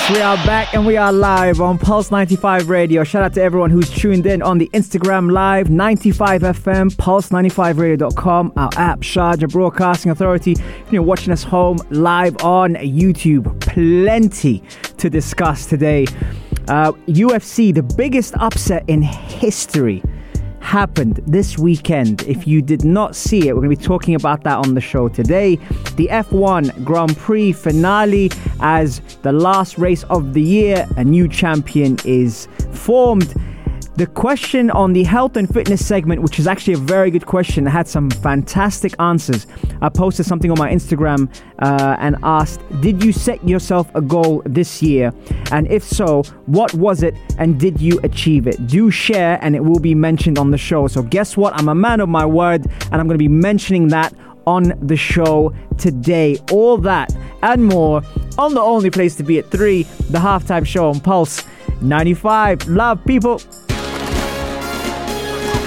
Yes, we are back and we are live on Pulse 95 Radio. Shout out to everyone who's tuned in on the Instagram Live, 95FM, Pulse95Radio.com, our app, Sharjah Broadcasting Authority. If you're watching us home live on YouTube, plenty to discuss today. Uh, UFC, the biggest upset in history happened this weekend. If you did not see it, we're going to be talking about that on the show today. The F1 Grand Prix finale as the last race of the year, a new champion is formed. The question on the health and fitness segment, which is actually a very good question, had some fantastic answers. I posted something on my Instagram uh, and asked, Did you set yourself a goal this year? And if so, what was it and did you achieve it? Do share and it will be mentioned on the show. So, guess what? I'm a man of my word and I'm going to be mentioning that on the show today. All that and more on the only place to be at 3, the halftime show on Pulse 95. Love, people.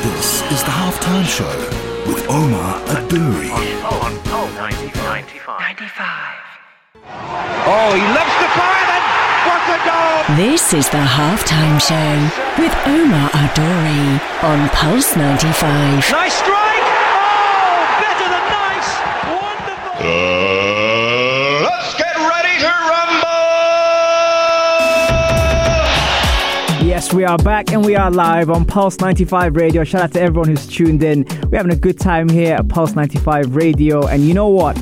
This is the Halftime Show with Omar Adouri. Oh, he loves the fire then. What a goal! This is the halftime show with Omar Adori on Pulse 95. Nice strike! Oh, better than nice! Wonderful! Uh, we are back and we are live on Pulse 95 Radio. Shout out to everyone who's tuned in. We're having a good time here at Pulse 95 Radio. And you know what?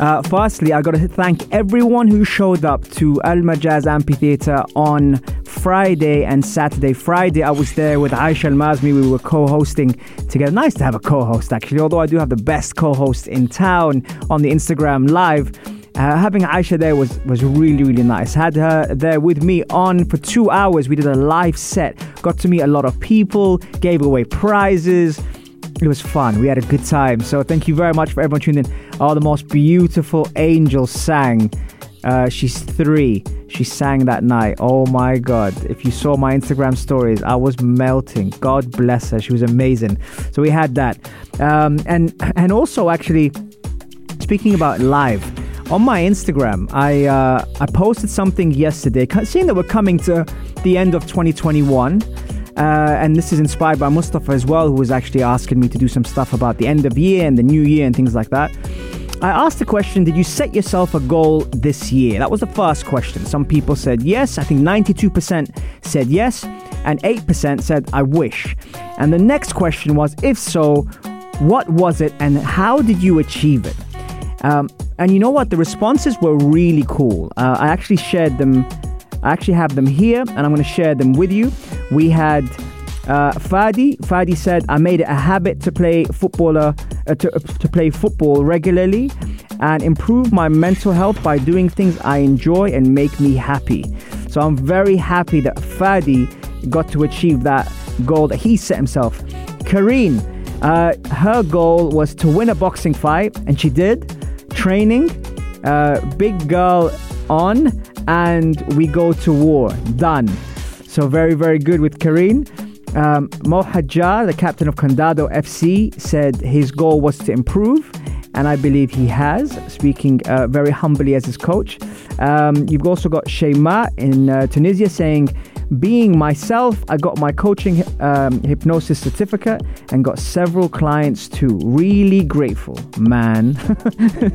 Uh, firstly, I got to thank everyone who showed up to Al Majaz Amphitheatre on Friday and Saturday. Friday, I was there with Aisha Al Mazmi. We were co hosting together. Nice to have a co host, actually, although I do have the best co host in town on the Instagram Live. Uh, having Aisha there was, was really, really nice. Had her there with me on for two hours. We did a live set, got to meet a lot of people, gave away prizes. It was fun. We had a good time. So thank you very much for everyone tuning in. Oh, the most beautiful angel sang. Uh, she's three. She sang that night. Oh my God. If you saw my Instagram stories, I was melting. God bless her. She was amazing. So we had that. Um, and, and also, actually, speaking about live, on my Instagram, I uh, I posted something yesterday, seeing that we're coming to the end of 2021. Uh, and this is inspired by Mustafa as well, who was actually asking me to do some stuff about the end of year and the new year and things like that. I asked the question Did you set yourself a goal this year? That was the first question. Some people said yes. I think 92% said yes, and 8% said I wish. And the next question was If so, what was it and how did you achieve it? Um, and you know what? The responses were really cool. Uh, I actually shared them. I actually have them here, and I'm going to share them with you. We had uh, Fadi. Fadi said, "I made it a habit to play footballer uh, to, to play football regularly, and improve my mental health by doing things I enjoy and make me happy." So I'm very happy that Fadi got to achieve that goal that he set himself. Kareen, uh, her goal was to win a boxing fight, and she did training, uh, big girl on, and we go to war. Done. So very, very good with Kareen. Um, the captain of Condado FC, said his goal was to improve, and I believe he has, speaking uh, very humbly as his coach. Um, you've also got Shema in uh, Tunisia saying, being myself, I got my coaching um, hypnosis certificate and got several clients too. Really grateful, man.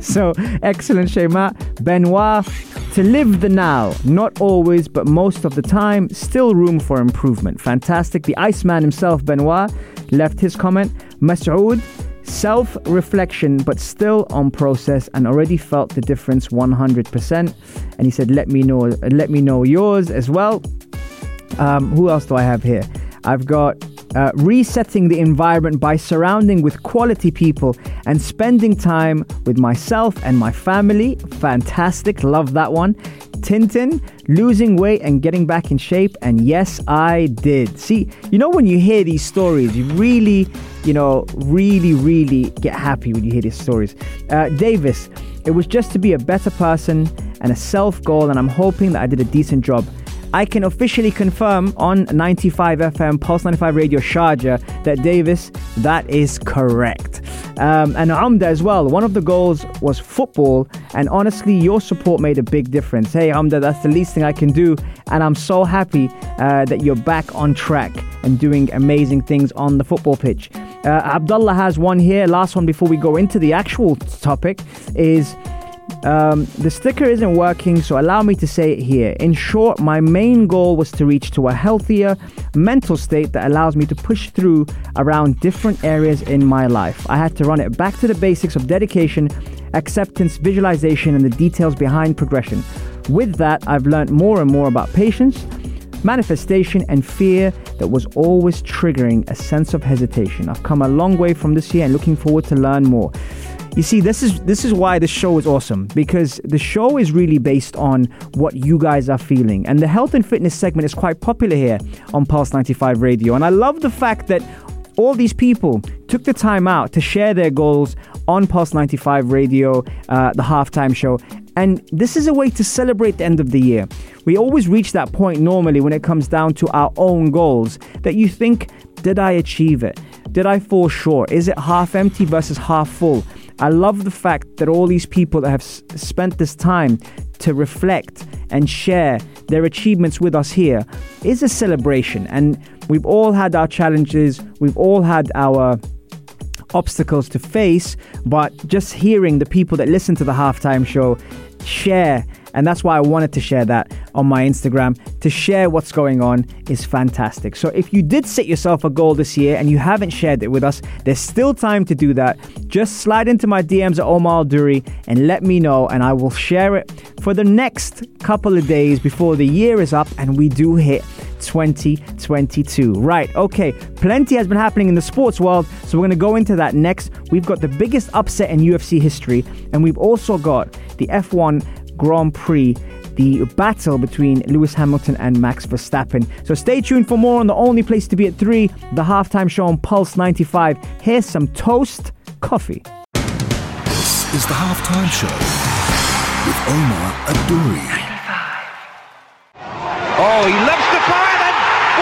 so excellent, Shema. Benoit, to live the now, not always, but most of the time, still room for improvement. Fantastic. The Iceman himself, Benoit, left his comment. Masoud, self reflection, but still on process and already felt the difference 100%. And he said, let me know, let me know yours as well. Um, who else do I have here? I've got uh, resetting the environment by surrounding with quality people and spending time with myself and my family. Fantastic. Love that one. Tintin, losing weight and getting back in shape. And yes, I did. See, you know, when you hear these stories, you really, you know, really, really get happy when you hear these stories. Uh, Davis, it was just to be a better person and a self goal, and I'm hoping that I did a decent job. I can officially confirm on 95 FM Pulse 95 Radio Sharjah that Davis, that is correct. Um, and Amda as well. One of the goals was football, and honestly, your support made a big difference. Hey, Amda, that's the least thing I can do, and I'm so happy uh, that you're back on track and doing amazing things on the football pitch. Uh, Abdullah has one here. Last one before we go into the actual topic is. Um, the sticker isn't working, so allow me to say it here. In short, my main goal was to reach to a healthier mental state that allows me to push through around different areas in my life. I had to run it back to the basics of dedication, acceptance, visualization, and the details behind progression. With that, I've learned more and more about patience, manifestation, and fear that was always triggering a sense of hesitation. I've come a long way from this year and looking forward to learn more. You see, this is this is why the show is awesome because the show is really based on what you guys are feeling, and the health and fitness segment is quite popular here on Pulse 95 Radio. And I love the fact that all these people took the time out to share their goals on Pulse 95 Radio, uh, the halftime show. And this is a way to celebrate the end of the year. We always reach that point normally when it comes down to our own goals that you think, did I achieve it? Did I fall short? Is it half empty versus half full? I love the fact that all these people that have s- spent this time to reflect and share their achievements with us here is a celebration. And we've all had our challenges, we've all had our obstacles to face, but just hearing the people that listen to the halftime show share and that's why I wanted to share that on my Instagram. To share what's going on is fantastic. So if you did set yourself a goal this year and you haven't shared it with us, there's still time to do that. Just slide into my DMs at Omar Duri and let me know, and I will share it for the next couple of days before the year is up and we do hit 2022. Right, okay, plenty has been happening in the sports world, so we're going to go into that next. We've got the biggest upset in UFC history, and we've also got the F1 Grand Prix, the battle between Lewis Hamilton and Max Verstappen. So stay tuned for more on the only place to be at 3, the halftime show on Pulse 95. Here's some toast coffee. This is the halftime show with Omar Adouri. Oh, he loves the fire then. What a goal!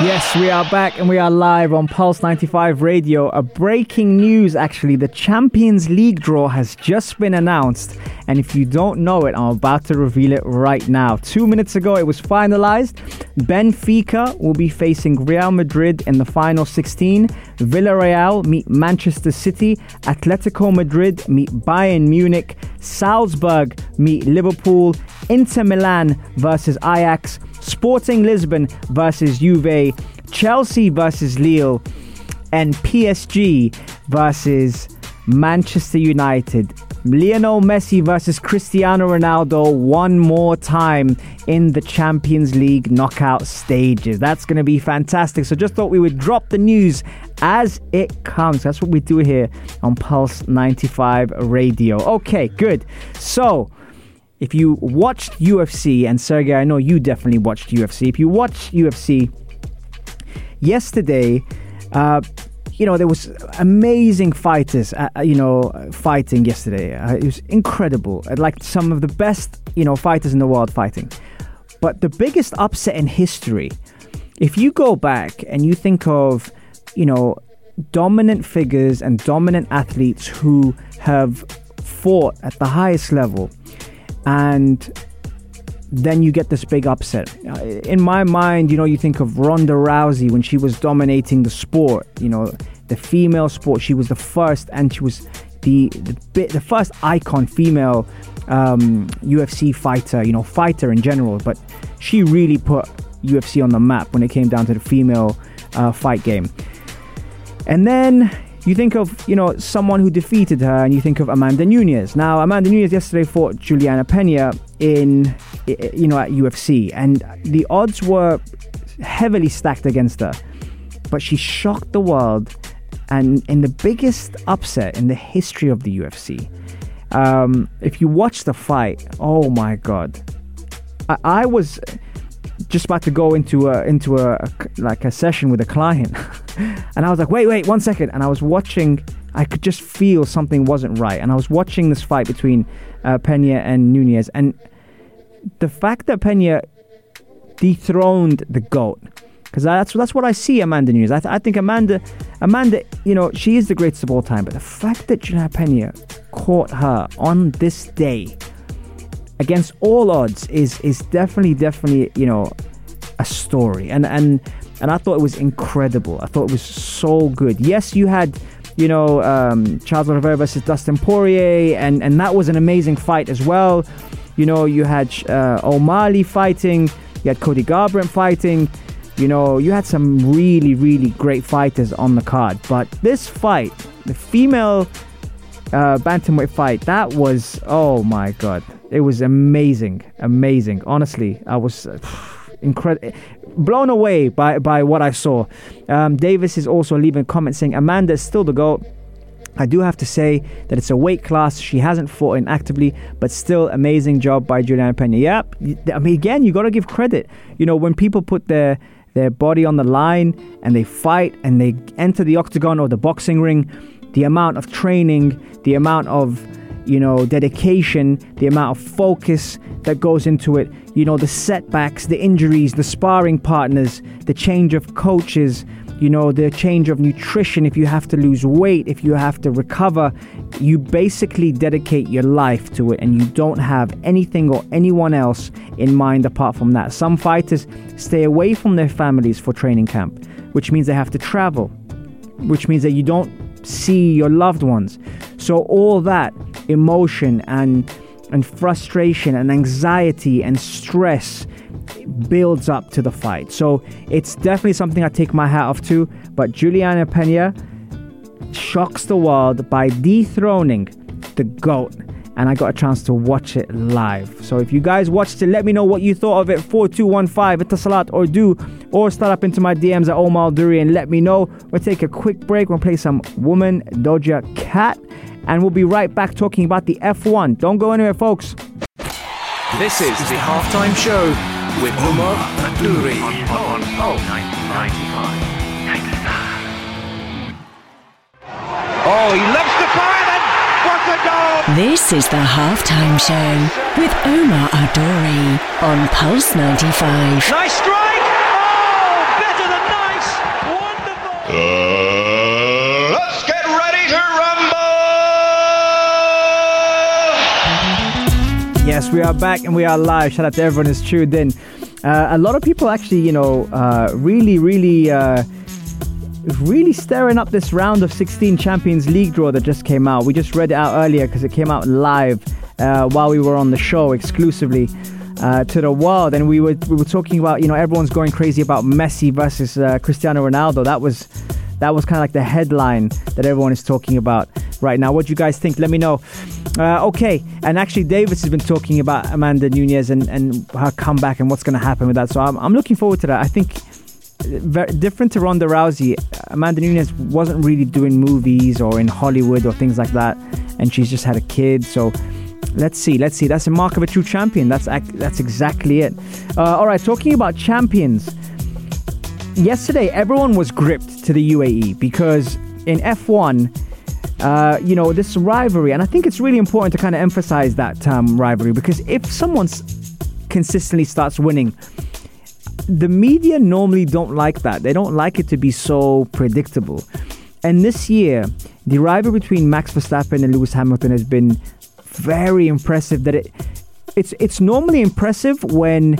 Yes, we are back and we are live on Pulse 95 Radio. A breaking news actually, the Champions League draw has just been announced. And if you don't know it, I'm about to reveal it right now. Two minutes ago, it was finalized. Benfica will be facing Real Madrid in the final 16. Villarreal meet Manchester City. Atletico Madrid meet Bayern Munich. Salzburg meet Liverpool. Inter Milan versus Ajax. Sporting Lisbon versus Juve. Chelsea versus Lille. And PSG versus Manchester United. Lionel Messi versus Cristiano Ronaldo one more time in the Champions League knockout stages. That's going to be fantastic. So just thought we would drop the news as it comes. That's what we do here on Pulse 95 Radio. Okay, good. So, if you watched UFC, and Sergey, I know you definitely watched UFC. If you watched UFC yesterday, uh, you know, there was amazing fighters, uh, you know, fighting yesterday. Uh, it was incredible. Uh, Like some of the best, you know, fighters in the world fighting. But the biggest upset in history, if you go back and you think of, you know, dominant figures and dominant athletes who have fought at the highest level, and then you get this big upset. Uh, In my mind, you know, you think of Ronda Rousey when she was dominating the sport, you know, the female sport. She was the first, and she was the the, the first icon female um, UFC fighter, you know, fighter in general. But she really put UFC on the map when it came down to the female uh, fight game. And then you think of you know someone who defeated her, and you think of Amanda Nunes. Now, Amanda Nunes yesterday fought Juliana Pena in you know at UFC, and the odds were heavily stacked against her, but she shocked the world, and in the biggest upset in the history of the UFC. Um, if you watch the fight, oh my god, I, I was just about to go into a into a, a like a session with a client, and I was like, wait, wait, one second, and I was watching. I could just feel something wasn't right, and I was watching this fight between uh, Pena and Nunes, and the fact that Pena dethroned the goat, because that's that's what I see Amanda Nunes. I, th- I think Amanda, Amanda, you know, she is the greatest of all time, but the fact that Juliana Pena caught her on this day against all odds is is definitely definitely you know a story and and and I thought it was incredible. I thought it was so good. Yes, you had you know um, Charles Oliveira versus Dustin Poirier, and and that was an amazing fight as well. You know you had uh, O'Malley fighting, you had Cody Garbrandt fighting. You know you had some really really great fighters on the card, but this fight, the female uh, bantamweight fight, that was oh my god, it was amazing, amazing. Honestly, I was uh, incredible, blown away by by what I saw. Um, Davis is also leaving comments saying Amanda is still the goat. I do have to say that it's a weight class she hasn't fought in actively, but still amazing job by Juliana Pena. Yep, I mean again, you got to give credit. You know when people put their their body on the line and they fight and they enter the octagon or the boxing ring, the amount of training, the amount of you know, dedication, the amount of focus that goes into it, you know, the setbacks, the injuries, the sparring partners, the change of coaches, you know, the change of nutrition, if you have to lose weight, if you have to recover, you basically dedicate your life to it and you don't have anything or anyone else in mind apart from that. Some fighters stay away from their families for training camp, which means they have to travel, which means that you don't see your loved ones. So all that emotion and and frustration and anxiety and stress builds up to the fight. So it's definitely something I take my hat off to. But Juliana Pena shocks the world by dethroning the GOAT. And I got a chance to watch it live. So if you guys watched it, let me know what you thought of it. 4215 Itasalat or do or start up into my DMs at Omar Duri and let me know. We'll take a quick break. We'll play some Woman Doja Cat and we'll be right back talking about the F1. Don't go anywhere, folks. This is the halftime show with Umar Duri on Pulse 95. Oh, he loves to fire then. What a goal! This is the halftime show with Omar Adori on Pulse 95. Nice strike. Oh, better than nice. Wonderful. Uh, Yes, we are back and we are live. Shout out to everyone who's tuned in. Uh, a lot of people actually, you know, uh, really, really, uh, really stirring up this round of 16 Champions League draw that just came out. We just read it out earlier because it came out live uh, while we were on the show exclusively. Uh, to the world, and we were we were talking about you know everyone's going crazy about Messi versus uh, Cristiano Ronaldo. That was that was kind of like the headline that everyone is talking about right now. What do you guys think? Let me know. Uh, okay, and actually, Davis has been talking about Amanda Nunes and, and her comeback and what's going to happen with that. So I'm, I'm looking forward to that. I think very different to Ronda Rousey, Amanda Nunes wasn't really doing movies or in Hollywood or things like that, and she's just had a kid. So let's see, let's see. That's a mark of a true champion. That's ac- that's exactly it. Uh, all right, talking about champions. Yesterday, everyone was gripped to the UAE because in F1, uh, you know, this rivalry, and I think it's really important to kind of emphasize that um, rivalry because if someone consistently starts winning, the media normally don't like that. They don't like it to be so predictable. And this year, the rivalry between Max Verstappen and Lewis Hamilton has been very impressive. That it, it's it's normally impressive when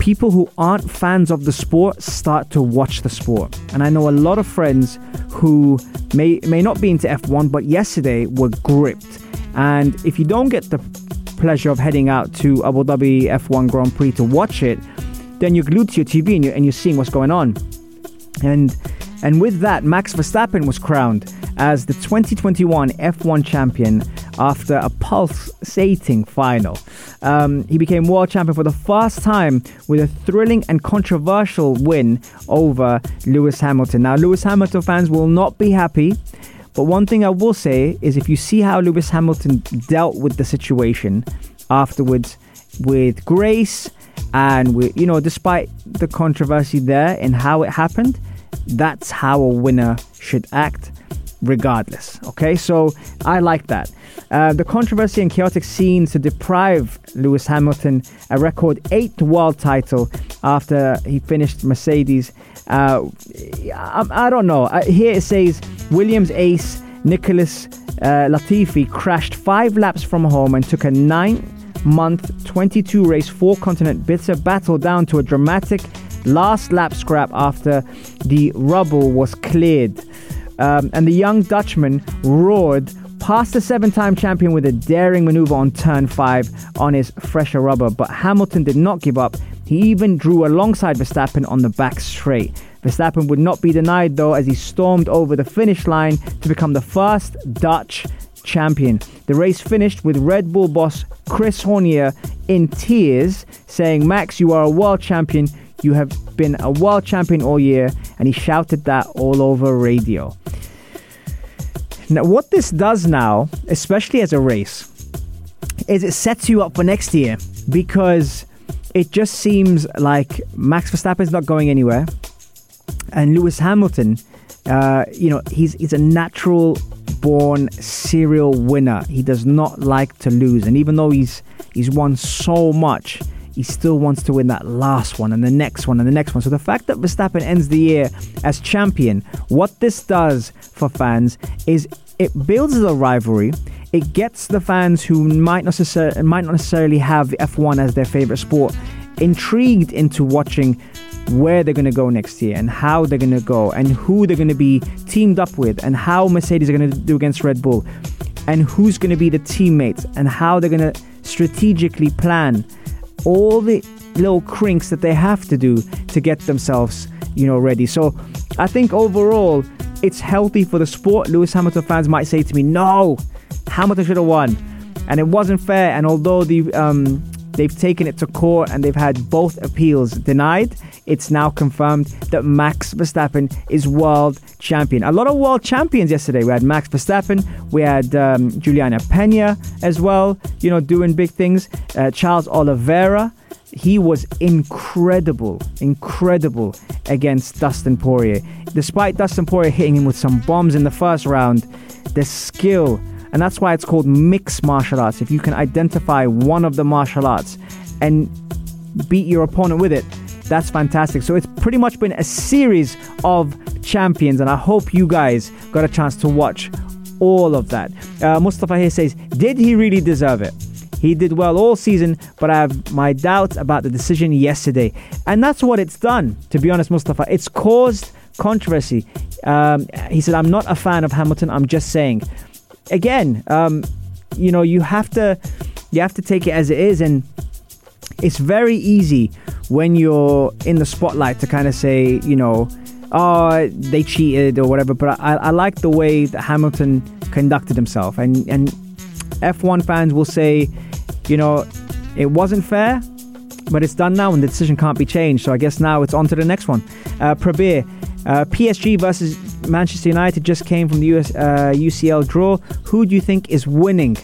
people who aren't fans of the sport start to watch the sport. And I know a lot of friends who may may not be into F1, but yesterday were gripped. And if you don't get the pleasure of heading out to Abu Dhabi F1 Grand Prix to watch it, then you're glued to your TV and you're, and you're seeing what's going on. And And with that, Max Verstappen was crowned as the 2021 F1 champion after a pulsating final. Um, he became world champion for the first time with a thrilling and controversial win over Lewis Hamilton. Now, Lewis Hamilton fans will not be happy. But one thing I will say is if you see how Lewis Hamilton dealt with the situation afterwards with grace and with, you know, despite the controversy there and how it happened, that's how a winner should act regardless. Okay, so I like that. Uh, the controversy and chaotic scenes to deprive Lewis Hamilton a record eighth world title after he finished Mercedes. Uh, I, I, don't know. Uh, here it says Williams ace Nicholas uh, Latifi crashed five laps from home and took a nine month, 22 race, four continent bitter battle down to a dramatic last lap scrap after the rubble was cleared. Um, and the young Dutchman roared past the seven time champion with a daring maneuver on turn five on his fresher rubber. But Hamilton did not give up. He even drew alongside Verstappen on the back straight. Verstappen would not be denied though as he stormed over the finish line to become the first Dutch champion. The race finished with Red Bull boss Chris Horner in tears, saying, Max, you are a world champion. You have been a world champion all year. And he shouted that all over radio. Now, what this does now, especially as a race, is it sets you up for next year because it just seems like Max Verstappen is not going anywhere. And Lewis Hamilton, uh, you know, he's, he's a natural born serial winner. He does not like to lose. And even though he's he's won so much, he still wants to win that last one and the next one and the next one. So the fact that Verstappen ends the year as champion, what this does for fans is it builds the rivalry. It gets the fans who might not necessarily might not necessarily have F1 as their favorite sport intrigued into watching where they're going to go next year and how they're going to go and who they're going to be teamed up with and how Mercedes are going to do against Red Bull and who's going to be the teammates and how they're going to strategically plan all the little crinks that they have to do to get themselves, you know, ready. So I think overall it's healthy for the sport. Lewis Hamilton fans might say to me, "No, Hamilton should have won," and it wasn't fair. And although the um, they've taken it to court and they've had both appeals denied, it's now confirmed that Max Verstappen is world champion. A lot of world champions yesterday. We had Max Verstappen, we had um, Juliana Pena as well, you know, doing big things. Uh, Charles Oliveira, he was incredible, incredible against Dustin Poirier. Despite Dustin Poirier hitting him with some bombs in the first round, the skill, and that's why it's called mixed martial arts. If you can identify one of the martial arts and beat your opponent with it, that's fantastic. So it's pretty much been a series of champions, and I hope you guys got a chance to watch all of that. Uh, Mustafa here says, Did he really deserve it? He did well all season, but I have my doubts about the decision yesterday. And that's what it's done, to be honest, Mustafa. It's caused controversy. Um, he said, I'm not a fan of Hamilton. I'm just saying. Again, um, you know, you have to you have to take it as it is, and it's very easy when you're in the spotlight to kind of say, you know, oh, they cheated or whatever. But I, I like the way that Hamilton conducted himself, and and F1 fans will say, you know, it wasn't fair, but it's done now, and the decision can't be changed. So I guess now it's on to the next one. Uh, Prabir, uh, PSG versus Manchester United just came from the US, uh, UCL draw. Who do you think is winning?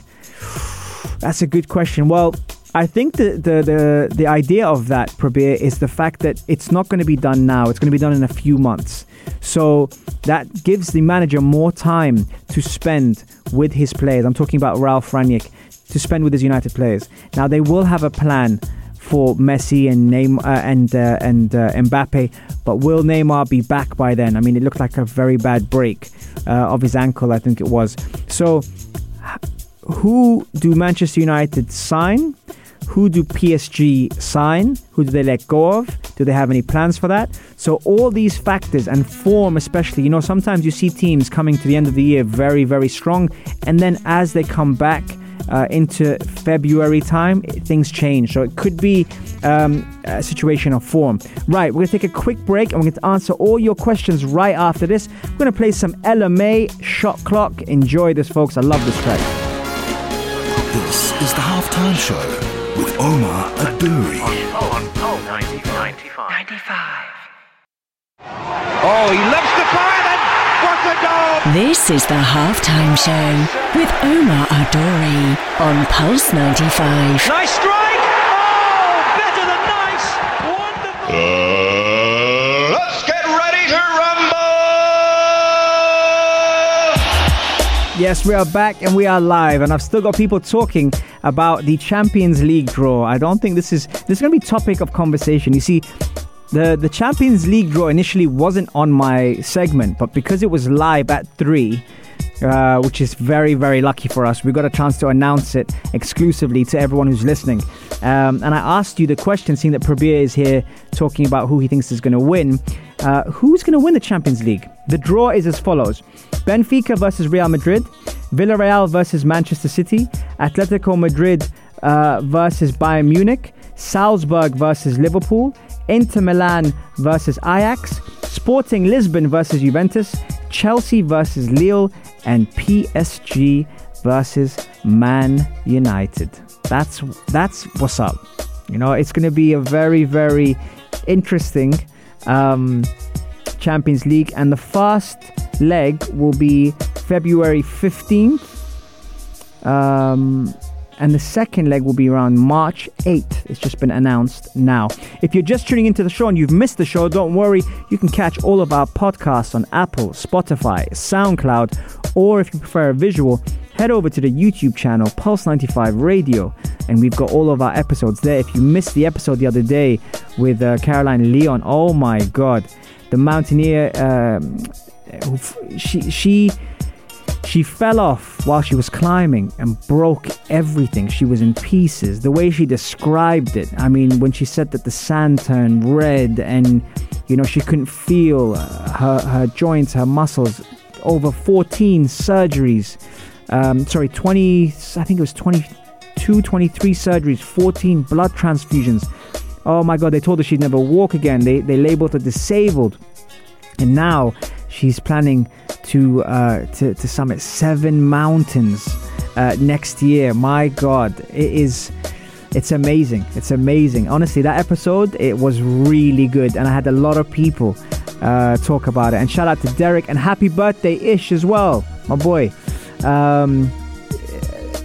That's a good question. Well, I think the, the, the, the idea of that, Prabir, is the fact that it's not going to be done now. It's going to be done in a few months. So that gives the manager more time to spend with his players. I'm talking about Ralf Rangnick to spend with his United players. Now they will have a plan for Messi and Neymar uh, and uh, and uh, Mbappe, but will Neymar be back by then? I mean, it looked like a very bad break uh, of his ankle, I think it was. So, who do Manchester United sign? Who do PSG sign? Who do they let go of? Do they have any plans for that? So, all these factors and form, especially, you know, sometimes you see teams coming to the end of the year very, very strong, and then as they come back, uh, into February time, things change. So it could be um, a situation of form. Right, we're going to take a quick break and we're going to answer all your questions right after this. We're going to play some Ella Mai Shot Clock. Enjoy this, folks. I love this track. This is the halftime show with Omar Adouri. On Pulse 95. 95. Oh, he loves the fire then. What a goal! This is the halftime show with Omar Adori on Pulse 95. Nice strike. Oh, better than nice. Wonderful. Uh, let's get ready to rumble! Yes, we are back and we are live, and I've still got people talking about the Champions League draw. I don't think this is this is going to be topic of conversation. You see, the the Champions League draw initially wasn't on my segment, but because it was live at three. Uh, which is very, very lucky for us. We got a chance to announce it exclusively to everyone who's listening. Um, and I asked you the question, seeing that Prabir is here talking about who he thinks is going to win. Uh, who's going to win the Champions League? The draw is as follows Benfica versus Real Madrid, Villarreal versus Manchester City, Atletico Madrid uh, versus Bayern Munich, Salzburg versus Liverpool, Inter Milan versus Ajax, Sporting Lisbon versus Juventus, Chelsea versus Lille, and PSG versus Man United. That's that's what's up. You know, it's going to be a very very interesting um, Champions League, and the first leg will be February fifteenth. Um, and the second leg will be around March 8th. It's just been announced now. If you're just tuning into the show and you've missed the show, don't worry. You can catch all of our podcasts on Apple, Spotify, SoundCloud, or if you prefer a visual, head over to the YouTube channel Pulse 95 Radio, and we've got all of our episodes there. If you missed the episode the other day with uh, Caroline Leon, oh my God, the mountaineer, um, she she she fell off while she was climbing and broke everything. She was in pieces. The way she described it, I mean, when she said that the sand turned red and, you know, she couldn't feel uh, her, her joints, her muscles, over 14 surgeries. Um, sorry, 20, I think it was 22, 23 surgeries, 14 blood transfusions. Oh my God, they told her she'd never walk again. They, they labeled her disabled. And now she's planning to uh, to, to summit seven mountains uh, next year. My God, it is. It's amazing. It's amazing. Honestly, that episode it was really good, and I had a lot of people uh, talk about it. And shout out to Derek and happy birthday Ish as well, my boy. Um,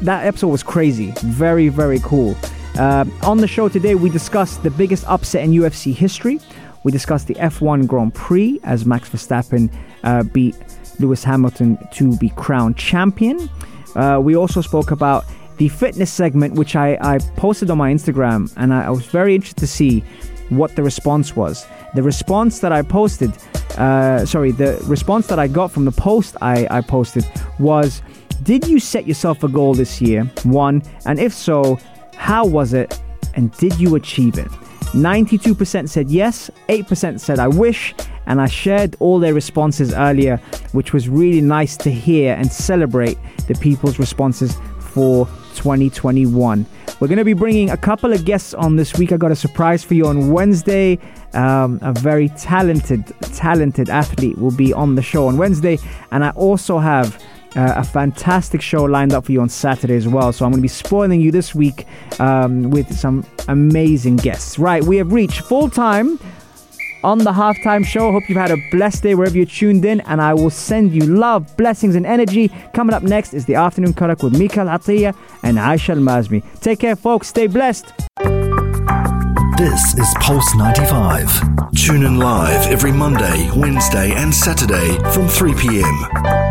that episode was crazy. Very very cool. Uh, on the show today, we discussed the biggest upset in UFC history. We discussed the F1 Grand Prix as Max Verstappen uh, beat Lewis Hamilton to be crowned champion. Uh, we also spoke about the fitness segment, which I, I posted on my Instagram, and I, I, was very interested to see what the response was. The response that I posted, uh, sorry, the response that I got from the post I, I posted was Did you set yourself a goal this year? One, and if so, how was it? And did you achieve it? 92% said yes, 8% said I wish, and I shared all their responses earlier, which was really nice to hear and celebrate the people's responses for 2021. We're going to be bringing a couple of guests on this week. I got a surprise for you on Wednesday. Um, a very talented, talented athlete will be on the show on Wednesday, and I also have uh, a fantastic show lined up for you on Saturday as well. So I'm going to be spoiling you this week um, with some amazing guests. Right, we have reached full time on the halftime show. Hope you've had a blessed day wherever you're tuned in, and I will send you love, blessings, and energy. Coming up next is the afternoon Karak with Mikael Atiyah and Aisha Al Mazmi. Take care, folks. Stay blessed. This is Pulse 95. Tune in live every Monday, Wednesday, and Saturday from 3 p.m.